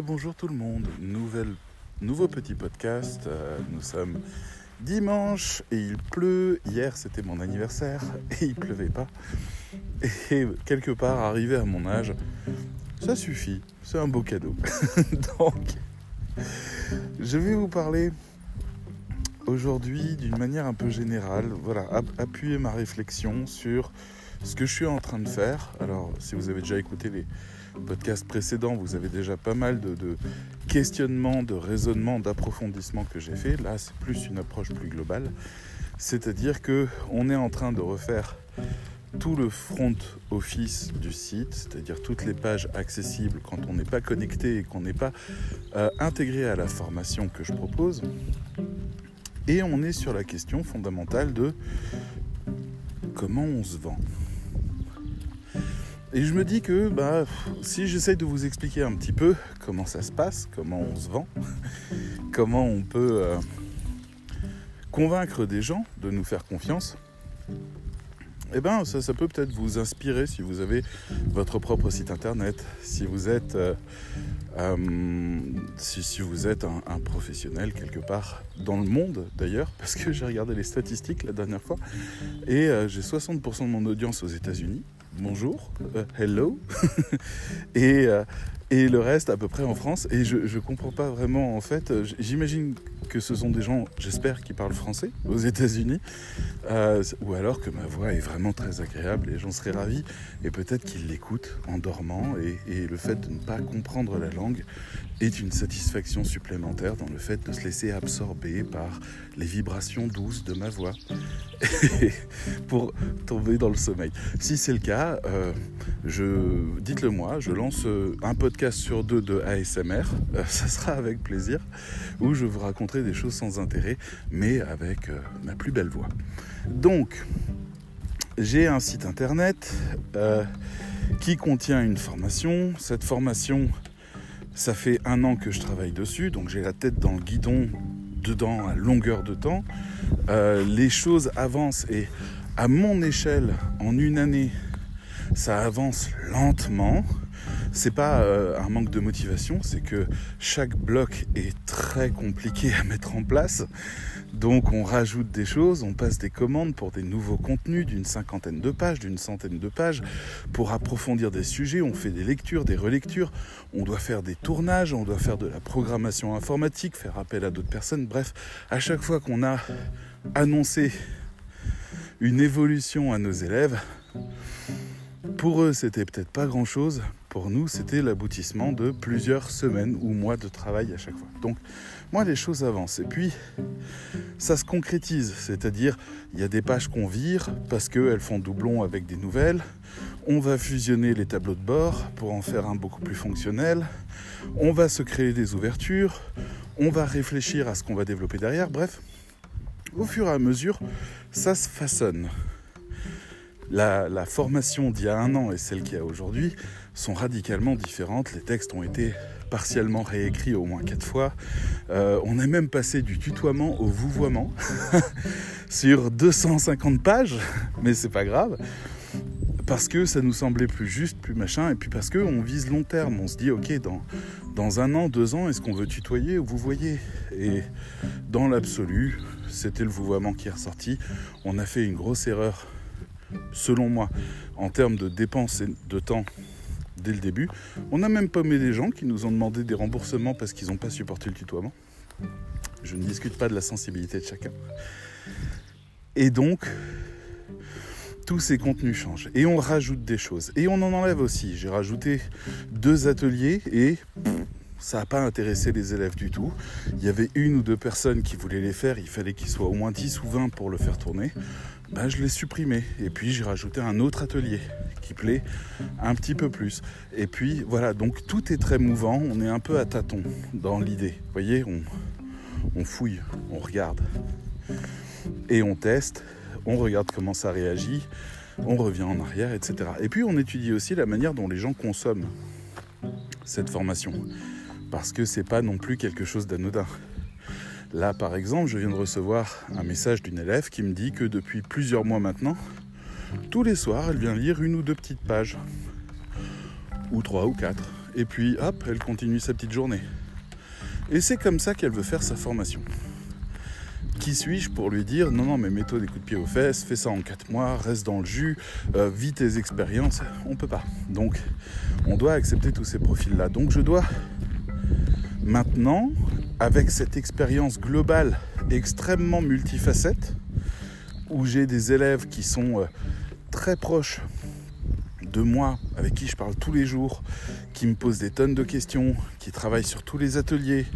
Bonjour tout le monde, nouveau petit podcast. Euh, nous sommes dimanche et il pleut. Hier c'était mon anniversaire et il pleuvait pas. Et quelque part, arrivé à mon âge, ça suffit. C'est un beau cadeau. Donc, je vais vous parler aujourd'hui d'une manière un peu générale. Voilà, appuyer ma réflexion sur ce que je suis en train de faire. Alors, si vous avez déjà écouté les podcasts précédents, vous avez déjà pas mal de, questionnements, de raisonnements, d'approfondissements que j'ai fait. Là, c'est plus une approche plus globale. C'est-à-dire que on est en train de refaire tout le front office du site, c'est-à-dire toutes les pages accessibles quand on n'est pas connecté et qu'on n'est pas euh, intégré à la formation que je propose. Et on est sur la question fondamentale de comment on se vend. Et je me dis que bah, si j'essaye de vous expliquer un petit peu comment ça se passe, comment on se vend, comment on peut euh, convaincre des gens de nous faire confiance, eh ben ça, peut peut-être vous inspirer si vous avez votre propre site internet, si vous êtes, euh, euh, si, vous êtes un, professionnel quelque part dans le monde d'ailleurs, parce que j'ai regardé les statistiques la dernière fois, et j'ai 60% de mon audience aux États-Unis, bonjour, euh, hello, et, euh, et le reste à peu près en France. Et je ne comprends pas vraiment, en fait, euh, j'imagine que ce sont des gens, j'espère, qui parlent français aux États-Unis, ou alors que ma voix est vraiment très agréable et j'en serais ravi. Et peut-être qu'ils l'écoutent en dormant, et, et le fait de ne pas comprendre la langue est une satisfaction supplémentaire dans le fait de se laisser absorber par les vibrations douces de ma voix pour tomber dans le sommeil. Si c'est le cas, euh, dites-le moi, je lance euh, un podcast sur deux de ASMR, euh, ça sera avec plaisir, où je vous raconterai des choses sans intérêt, mais avec ma plus belle voix. Donc, j'ai un site internet qui contient une formation. Cette formation ça fait un an que je travaille dessus, donc j'ai la tête dans le guidon dedans à longueur de temps. Euh, les choses avancent et à mon échelle, en une année, ça avance lentement. C'est pas euh, un manque de motivation, c'est que chaque bloc est très compliqué à mettre en place. Donc on rajoute des choses, on passe des commandes pour des nouveaux contenus d'une cinquantaine de pages, d'une centaine de pages, pour approfondir des sujets, on fait des lectures, des relectures, on doit faire des tournages, on doit faire de la programmation informatique, faire appel à d'autres personnes, bref, à chaque fois qu'on a annoncé une évolution à nos élèves, pour eux c'était peut-être pas grand-chose, pour nous, c'était l'aboutissement de plusieurs semaines ou mois de travail à chaque fois. Donc, moi, les choses avancent. Et puis, ça se concrétise. C'est-à-dire, il y a des pages qu'on vire parce qu'elles font doublon avec des nouvelles. On va fusionner les tableaux de bord pour en faire un beaucoup plus fonctionnel. On va se créer des ouvertures. On va réfléchir à ce qu'on va développer derrière. Bref, au fur et à mesure, ça se façonne. La, formation d'il y a un an et celle qu'il y a aujourd'hui sont radicalement différentes. Les textes ont été partiellement réécrits au moins quatre fois. Euh, on est même passé du tutoiement au vouvoiement sur 250 pages, mais c'est pas grave. Parce que ça nous semblait plus juste, plus machin, et puis parce qu'on vise long terme. On se dit, ok, dans, dans un an, deux ans, est-ce qu'on veut tutoyer ou vous voyez Et dans l'absolu, c'était le vouvoiement qui est ressorti. On a fait une grosse erreur, selon moi, en termes de dépenses de temps dès le début. On n'a même pas mis des gens qui nous ont demandé des remboursements parce qu'ils n'ont pas supporté le tutoiement. Je ne discute pas de la sensibilité de chacun. Et donc, tous ces contenus changent. Et on rajoute des choses. Et on en enlève aussi. J'ai rajouté deux ateliers et ça n'a pas intéressé les élèves du tout. Il y avait une ou deux personnes qui voulaient les faire. Il fallait qu'ils soient au moins 10 ou 20 pour le faire tourner. Ben, je l'ai supprimé. Et puis j'ai rajouté un autre atelier qui plaît un petit peu plus. Et puis voilà, donc tout est très mouvant, on est un peu à tâtons dans l'idée. Vous voyez, on, on fouille, on regarde. Et on teste, on regarde comment ça réagit, on revient en arrière, etc. Et puis on étudie aussi la manière dont les gens consomment cette formation. Parce que c'est pas non plus quelque chose d'anodin. Là, par exemple, je viens de recevoir un message d'une élève qui me dit que depuis plusieurs mois maintenant, tous les soirs, elle vient lire une ou deux petites pages, ou trois ou quatre. et puis hop, elle continue sa petite journée. Et c'est comme ça qu'elle veut faire sa formation. Qui suis-je pour lui dire non, non, mais mets-toi des coups de pied aux fesses, fais ça en 4 mois, reste dans le jus, euh, vis tes expériences On peut pas. Donc, on doit accepter tous ces profils-là. Donc, je dois maintenant, avec cette expérience globale extrêmement multifacette, où j'ai des élèves qui sont euh, très proches de moi, avec qui je parle tous les jours, qui me posent des tonnes de questions, qui travaillent sur tous les ateliers,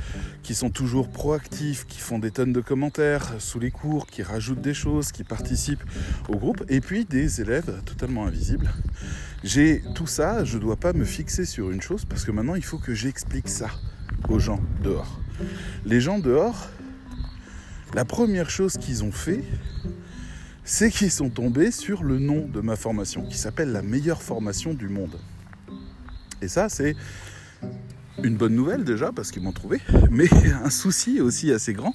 qui sont toujours proactifs, qui font des tonnes de commentaires sous les cours, qui rajoutent des choses, qui participent au groupe, et puis des élèves totalement invisibles. J'ai tout ça, je ne dois pas me fixer sur une chose parce que maintenant il faut que j'explique ça aux gens dehors. Les gens dehors, la première chose qu'ils ont fait, c'est qu'ils sont tombés sur le nom de ma formation, qui s'appelle la meilleure formation du monde. Et ça, c'est une bonne nouvelle déjà, parce qu'ils m'ont trouvé, mais un souci aussi assez grand,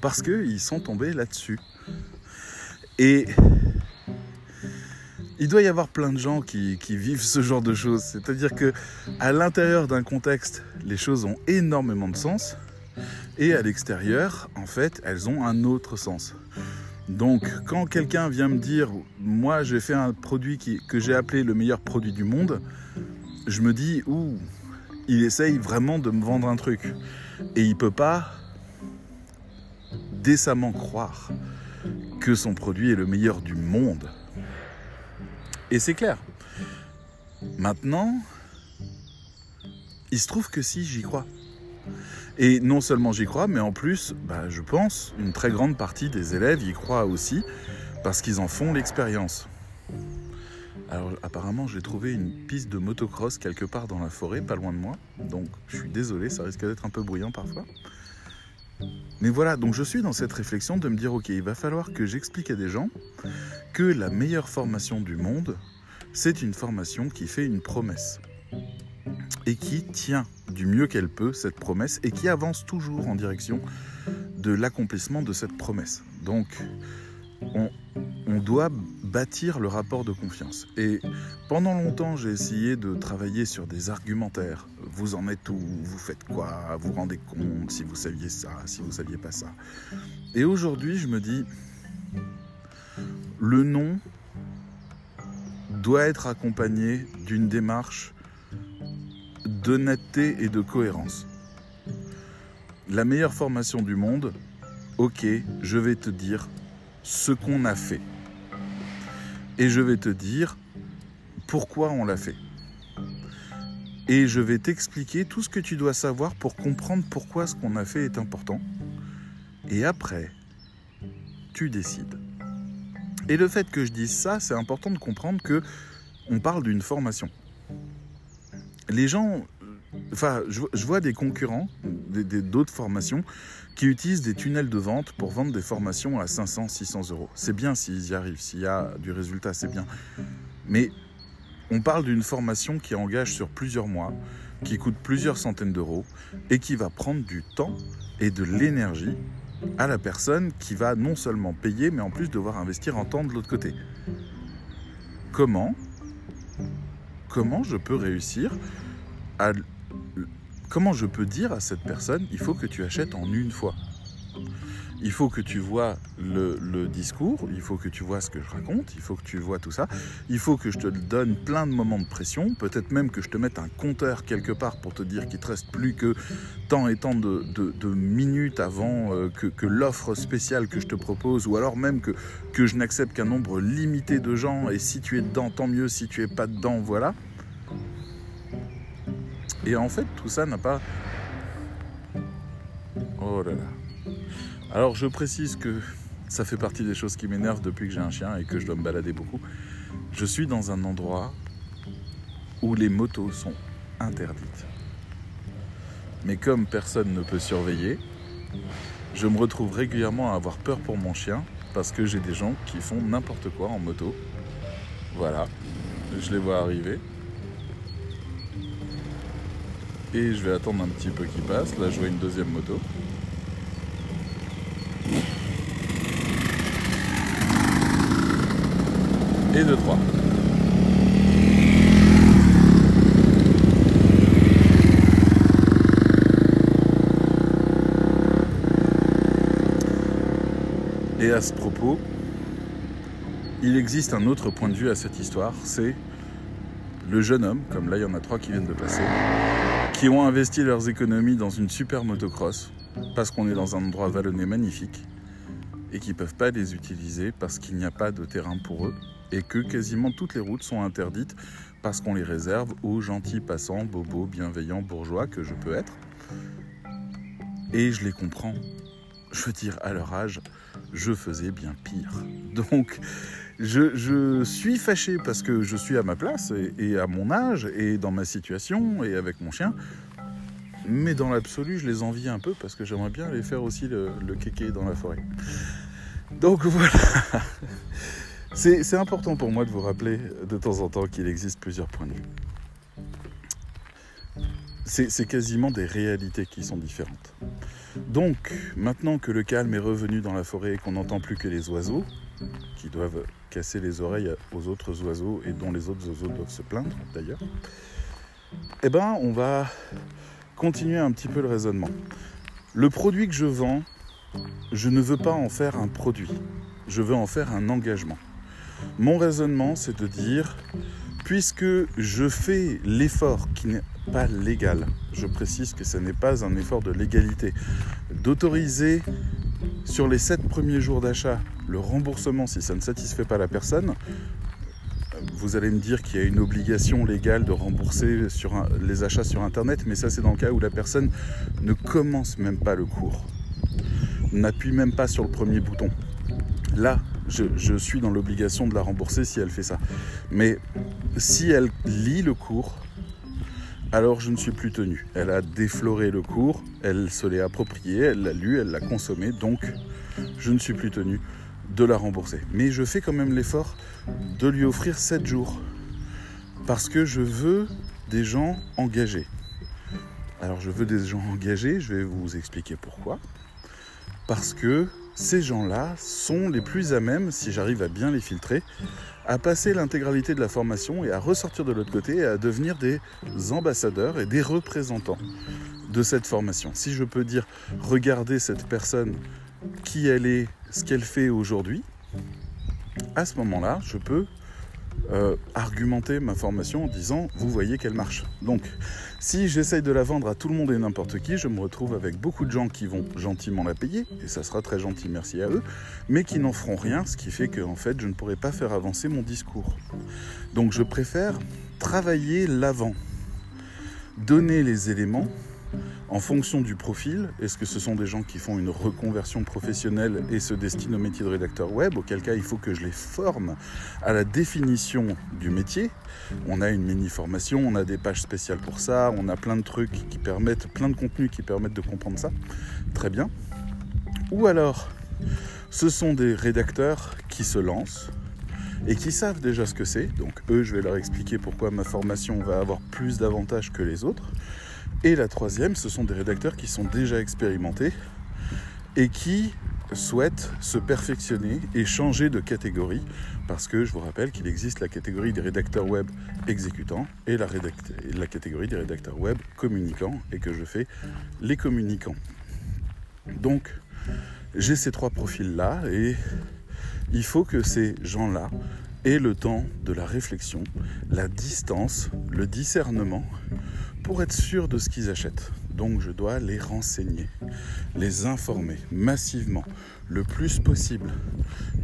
parce qu'ils sont tombés là-dessus. Et il doit y avoir plein de gens qui, vivent ce genre de choses. C'est-à-dire que à l'intérieur d'un contexte, les choses ont énormément de sens, et à l'extérieur, en fait, elles ont un autre sens. Donc, quand quelqu'un vient me dire, moi j'ai fait un produit que j'ai appelé le meilleur produit du monde, je me dis, ouh, il essaye vraiment de me vendre un truc. Et il peut pas décemment croire que son produit est le meilleur du monde. Et c'est clair. Maintenant, il se trouve que si j'y crois. Et non seulement j'y crois, mais en plus, bah, je pense, une très grande partie des élèves y croient aussi, parce qu'ils en font l'expérience. Alors apparemment j'ai trouvé une piste de motocross quelque part dans la forêt, pas loin de moi. Donc je suis désolé, ça risque d'être un peu bruyant parfois. Mais voilà, donc je suis dans cette réflexion de me dire, ok, il va falloir que j'explique à des gens que la meilleure formation du monde, c'est une formation qui fait une promesse et qui tient du mieux qu'elle peut cette promesse et qui avance toujours en direction de l'accomplissement de cette promesse. Donc, on, doit bâtir le rapport de confiance. Et pendant longtemps, j'ai essayé de travailler sur des argumentaires. Vous en êtes où? Vous faites quoi? Vous rendez compte si vous saviez ça, si vous saviez pas ça? Et aujourd'hui, je me dis, le nom doit être accompagné d'une démarche d'honnêteté et de cohérence. La meilleure formation du monde, ok, je vais te dire ce qu'on a fait. Et je vais te dire pourquoi on l'a fait. Et je vais t'expliquer tout ce que tu dois savoir pour comprendre pourquoi ce qu'on a fait est important. Et après, tu décides. Et le fait que je dise ça, c'est important de comprendre que on parle d'une formation les gens, enfin, je, vois des concurrents, d'autres formations, qui utilisent des tunnels de vente pour vendre des formations à 500, 600 euros. C'est bien s'ils y arrivent, s'il y a du résultat, c'est bien. Mais on parle d'une formation qui engage sur plusieurs mois, qui coûte plusieurs centaines d'euros et qui va prendre du temps et de l'énergie à la personne qui va non seulement payer, mais en plus devoir investir en temps de l'autre côté. Comment comment je peux réussir Comment je peux dire à cette personne, il faut que tu achètes en une fois il faut que tu vois le, discours, il faut que tu vois ce que je raconte, il faut que tu vois tout ça, il faut que je te donne plein de moments de pression, peut-être même que je te mette un compteur quelque part pour te dire qu'il te reste plus que tant et tant de, minutes avant euh, que, l'offre spéciale que je te propose, ou alors même que, que je n'accepte qu'un nombre limité de gens, et si tu es dedans, tant mieux, si tu es pas dedans, voilà. Et en fait, tout ça n'a pas... Oh là là. Alors je précise que ça fait partie des choses qui m'énervent depuis que j'ai un chien et que je dois me balader beaucoup. Je suis dans un endroit où les motos sont interdites. Mais comme personne ne peut surveiller, je me retrouve régulièrement à avoir peur pour mon chien parce que j'ai des gens qui font n'importe quoi en moto. Voilà, je les vois arriver et je vais attendre un petit peu qu'il passe. Là, je vois une deuxième moto. Et deux, trois. Et à ce propos, il existe un autre point de vue à cette histoire, c'est le jeune homme, comme là il y en a trois qui viennent de passer, qui ont investi leurs économies dans une super motocross, parce qu'on est dans un endroit vallonné magnifique, et qui ne peuvent pas les utiliser parce qu'il n'y a pas de terrain pour eux, et que quasiment toutes les routes sont interdites parce qu'on les réserve aux gentils passants, bobos, bienveillants, bourgeois que je peux être. Et je les comprends. Je veux dire, à leur âge, je faisais bien pire. Donc, je, suis fâché parce que je suis à ma place et, à mon âge et dans ma situation et avec mon chien. Mais dans l'absolu, je les envie un peu parce que j'aimerais bien aller faire aussi le, le kéké dans la forêt. Donc voilà. C'est important pour moi de vous rappeler de temps en temps qu'il existe plusieurs points de vue. C'est quasiment des réalités qui sont différentes. Donc, maintenant que le calme est revenu dans la forêt et qu'on n'entend plus que les oiseaux, qui doivent casser les oreilles aux autres oiseaux et dont les autres oiseaux doivent se plaindre d'ailleurs, eh ben, on va continuer un petit peu le raisonnement. Le produit que je vends, je ne veux pas en faire un produit, je veux en faire un engagement. Mon raisonnement, c'est de dire, puisque je fais l'effort qui n'est pas légal, je précise que ce n'est pas un effort de légalité, d'autoriser sur les 7 premiers jours d'achat le remboursement si ça ne satisfait pas la personne, vous allez me dire qu'il y a une obligation légale de rembourser sur les achats sur Internet, mais ça c'est dans le cas où la personne ne commence même pas le cours, n'appuie même pas sur le premier bouton. Là, je, suis dans l'obligation de la rembourser si elle fait ça. Mais si elle lit le cours, alors je ne suis plus tenu. Elle a défloré le cours, elle se l'est approprié, elle l'a lu, elle l'a consommé, donc je ne suis plus tenu de la rembourser. Mais je fais quand même l'effort de lui offrir 7 jours. Parce que je veux des gens engagés. Alors je veux des gens engagés, je vais vous expliquer pourquoi. Parce que ces gens-là sont les plus à même, si j'arrive à bien les filtrer, à passer l'intégralité de la formation et à ressortir de l'autre côté et à devenir des ambassadeurs et des représentants de cette formation. Si je peux dire, regardez cette personne, qui elle est, ce qu'elle fait aujourd'hui, à ce moment-là, je peux euh, argumenter ma formation en disant vous voyez qu'elle marche. Donc si j'essaye de la vendre à tout le monde et n'importe qui, je me retrouve avec beaucoup de gens qui vont gentiment la payer, et ça sera très gentil, merci à eux, mais qui n'en feront rien, ce qui fait que en fait je ne pourrai pas faire avancer mon discours. Donc je préfère travailler l'avant, donner les éléments en fonction du profil, est-ce que ce sont des gens qui font une reconversion professionnelle et se destinent au métier de rédacteur web, auquel cas il faut que je les forme à la définition du métier. On a une mini-formation, on a des pages spéciales pour ça, on a plein de trucs qui permettent, plein de contenus qui permettent de comprendre ça. Très bien. Ou alors, ce sont des rédacteurs qui se lancent, et qui savent déjà ce que c'est. Donc eux, je vais leur expliquer pourquoi ma formation va avoir plus d'avantages que les autres. Et la troisième, ce sont des rédacteurs qui sont déjà expérimentés et qui souhaitent se perfectionner et changer de catégorie parce que je vous rappelle qu'il existe la catégorie des rédacteurs web exécutants et la, la, catégorie des rédacteurs web communicants et que je fais les communicants. Donc j'ai ces trois profils là et il faut que ces gens-là aient le temps de la réflexion, la distance, le discernement pour être sûr de ce qu'ils achètent. Donc je dois les renseigner, les informer massivement, le plus possible.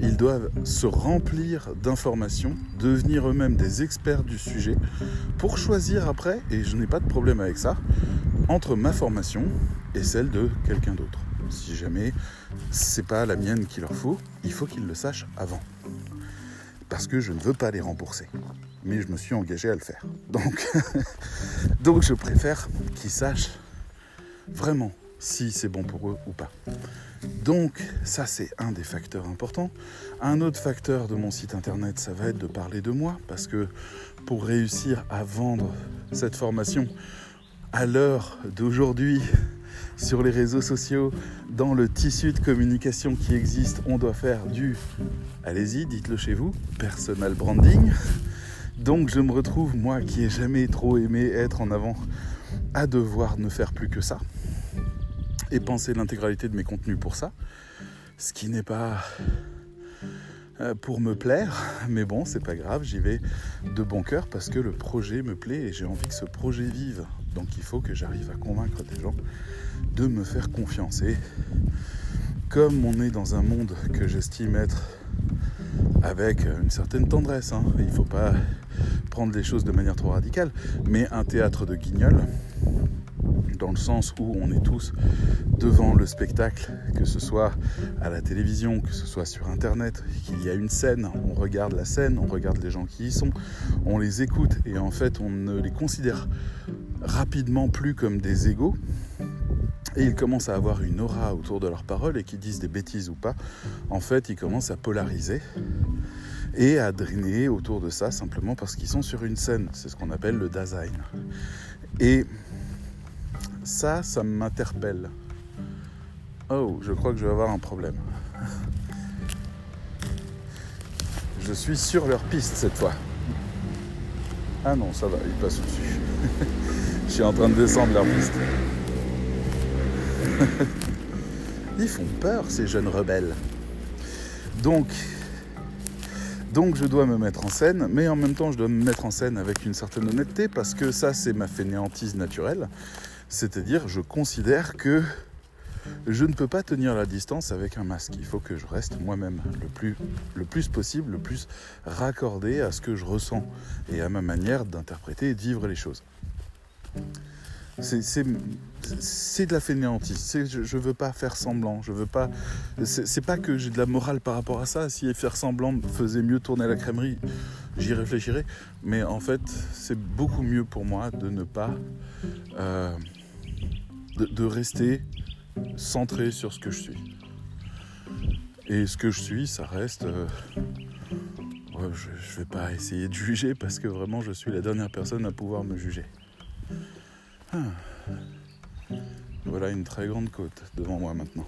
Ils doivent se remplir d'informations, devenir eux-mêmes des experts du sujet pour choisir après, et je n'ai pas de problème avec ça, entre ma formation et celle de quelqu'un d'autre. Si jamais c'est pas la mienne qu'il leur faut, il faut qu'ils le sachent avant. Parce que je ne veux pas les rembourser mais je me suis engagé à le faire. Donc, donc je préfère qu'ils sachent vraiment si c'est bon pour eux ou pas. Donc ça c'est un des facteurs importants. Un autre facteur de mon site internet, ça va être de parler de moi, parce que pour réussir à vendre cette formation à l'heure d'aujourd'hui, sur les réseaux sociaux, dans le tissu de communication qui existe, on doit faire du, allez-y, dites-le chez vous, personal branding. Donc je me retrouve, moi qui ai jamais trop aimé être en avant, à devoir ne faire plus que ça et penser l'intégralité de mes contenus pour ça. Ce qui n'est pas pour me plaire, mais bon, c'est pas grave, j'y vais de bon cœur parce que le projet me plaît et j'ai envie que ce projet vive. Donc il faut que j'arrive à convaincre des gens de me faire confiance. Et comme on est dans un monde que j'estime être avec une certaine tendresse, hein, il ne faut pas prendre les choses de manière trop radicale, mais un théâtre de guignol, dans le sens où on est tous devant le spectacle, que ce soit à la télévision, que ce soit sur Internet, qu'il y a une scène, on regarde la scène, on regarde les gens qui y sont, on les écoute et en fait on ne les considère rapidement plus comme des égaux. Et ils commencent à avoir une aura autour de leurs paroles et qui disent des bêtises ou pas. En fait, ils commencent à polariser et à drainer autour de ça simplement parce qu'ils sont sur une scène. C'est ce qu'on appelle le Dasein. Et ça, ça m'interpelle. Oh, je crois que je vais avoir un problème. Je suis sur leur piste cette fois. Ah non, ça va, ils passent au-dessus. je suis en train de descendre leur piste. ils font peur, ces jeunes rebelles. Donc, donc je dois me mettre en scène, mais en même temps je dois me mettre en scène avec une certaine honnêteté parce que ça c'est ma fainéantise naturelle. C'est-à-dire, je considère que je ne peux pas tenir la distance avec un masque. Il faut que je reste moi-même le plus, le plus possible, le plus raccordé à ce que je ressens et à ma manière d'interpréter et de vivre les choses. C'est de la fainéantise. Je ne veux pas faire semblant. Je veux pas. C'est pas que j'ai de la morale par rapport à ça. Si faire semblant faisait mieux tourner la crèmerie, j'y réfléchirais. Mais en fait, c'est beaucoup mieux pour moi de ne pas. Euh, de, rester centré sur ce que je suis. Et ce que je suis, ça reste... Euh, je ne vais pas essayer de juger parce que vraiment je suis la dernière personne à pouvoir me juger. Ah. Voilà une très grande côte devant moi maintenant.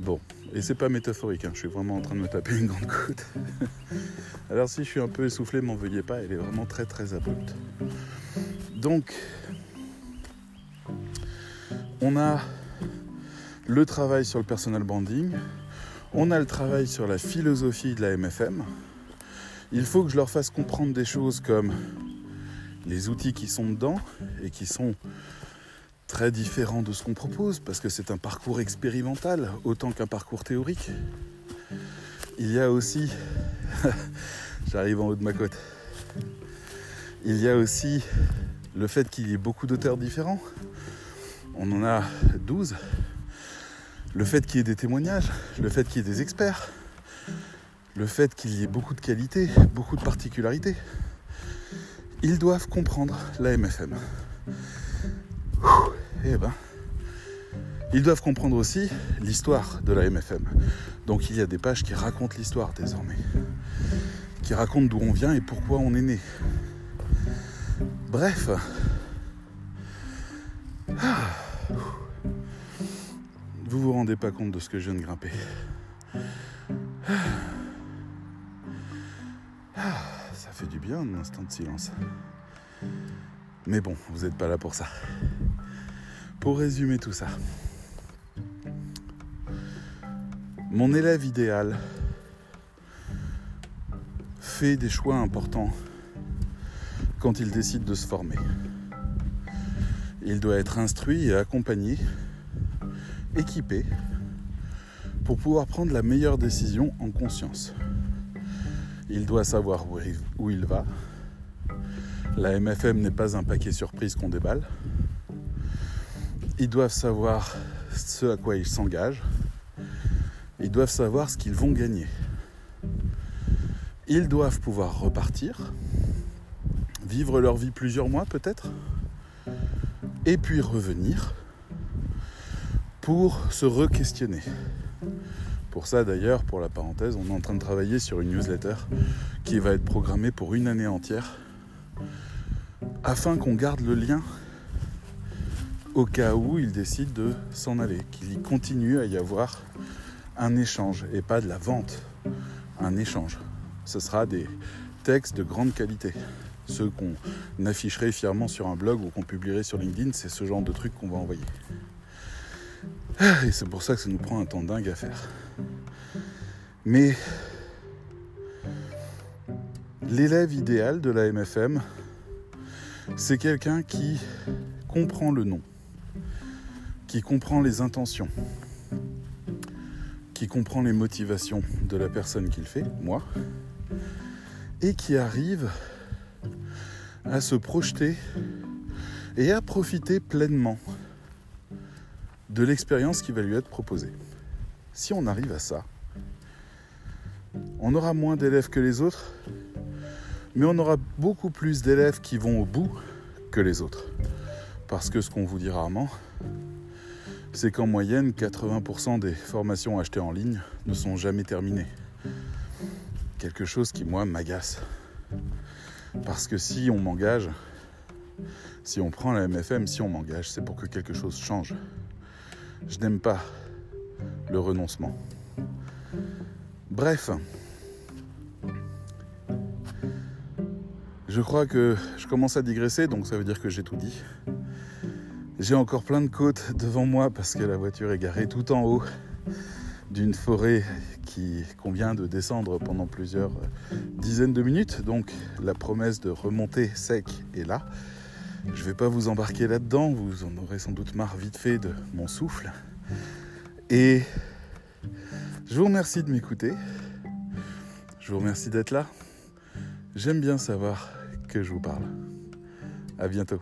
Bon, et c'est pas métaphorique, hein, je suis vraiment en train de me taper une grande côte. Alors si je suis un peu essoufflé, m'en veuillez pas, elle est vraiment très très abrupte. Donc, on a le travail sur le personal branding, on a le travail sur la philosophie de la MFM. Il faut que je leur fasse comprendre des choses comme les outils qui sont dedans et qui sont très différents de ce qu'on propose parce que c'est un parcours expérimental autant qu'un parcours théorique. Il y a aussi, j'arrive en haut de ma côte, il y a aussi le fait qu'il y ait beaucoup d'auteurs différents, on en a 12, le fait qu'il y ait des témoignages, le fait qu'il y ait des experts, le fait qu'il y ait beaucoup de qualités, beaucoup de particularités, ils doivent comprendre la MFM. Et eh ben, ils doivent comprendre aussi l'histoire de la MFM. Donc il y a des pages qui racontent l'histoire désormais, qui racontent d'où on vient et pourquoi on est né. Bref. Ah. Vous vous rendez pas compte de ce que je viens de grimper. Ah, ça fait du bien un instant de silence. Mais bon, vous n'êtes pas là pour ça. Pour résumer tout ça, mon élève idéal fait des choix importants quand il décide de se former. Il doit être instruit et accompagné, équipé, pour pouvoir prendre la meilleure décision en conscience. Il doit savoir où il va. La MFM n'est pas un paquet surprise qu'on déballe. Ils doivent savoir ce à quoi ils s'engagent. Ils doivent savoir ce qu'ils vont gagner. Ils doivent pouvoir repartir vivre leur vie plusieurs mois peut-être, et puis revenir pour se re-questionner. Pour ça d'ailleurs, pour la parenthèse, on est en train de travailler sur une newsletter qui va être programmée pour une année entière, afin qu'on garde le lien au cas où ils décident de s'en aller, qu'il y continue à y avoir un échange et pas de la vente, un échange. Ce sera des textes de grande qualité ceux qu'on afficherait fièrement sur un blog ou qu'on publierait sur LinkedIn, c'est ce genre de trucs qu'on va envoyer. Et c'est pour ça que ça nous prend un temps dingue à faire. Mais l'élève idéal de la MFM, c'est quelqu'un qui comprend le nom, qui comprend les intentions, qui comprend les motivations de la personne qu'il fait, moi, et qui arrive à se projeter et à profiter pleinement de l'expérience qui va lui être proposée. Si on arrive à ça, on aura moins d'élèves que les autres, mais on aura beaucoup plus d'élèves qui vont au bout que les autres. Parce que ce qu'on vous dit rarement, c'est qu'en moyenne, 80% des formations achetées en ligne ne sont jamais terminées. Quelque chose qui, moi, m'agace. Parce que si on m'engage, si on prend la MFM, si on m'engage, c'est pour que quelque chose change. Je n'aime pas le renoncement. Bref, je crois que je commence à digresser, donc ça veut dire que j'ai tout dit. J'ai encore plein de côtes devant moi parce que la voiture est garée tout en haut d'une forêt qui qu'on vient de descendre pendant plusieurs dizaines de minutes. Donc la promesse de remonter sec est là. Je ne vais pas vous embarquer là-dedans, vous en aurez sans doute marre vite fait de mon souffle. Et je vous remercie de m'écouter. Je vous remercie d'être là. J'aime bien savoir que je vous parle. À bientôt.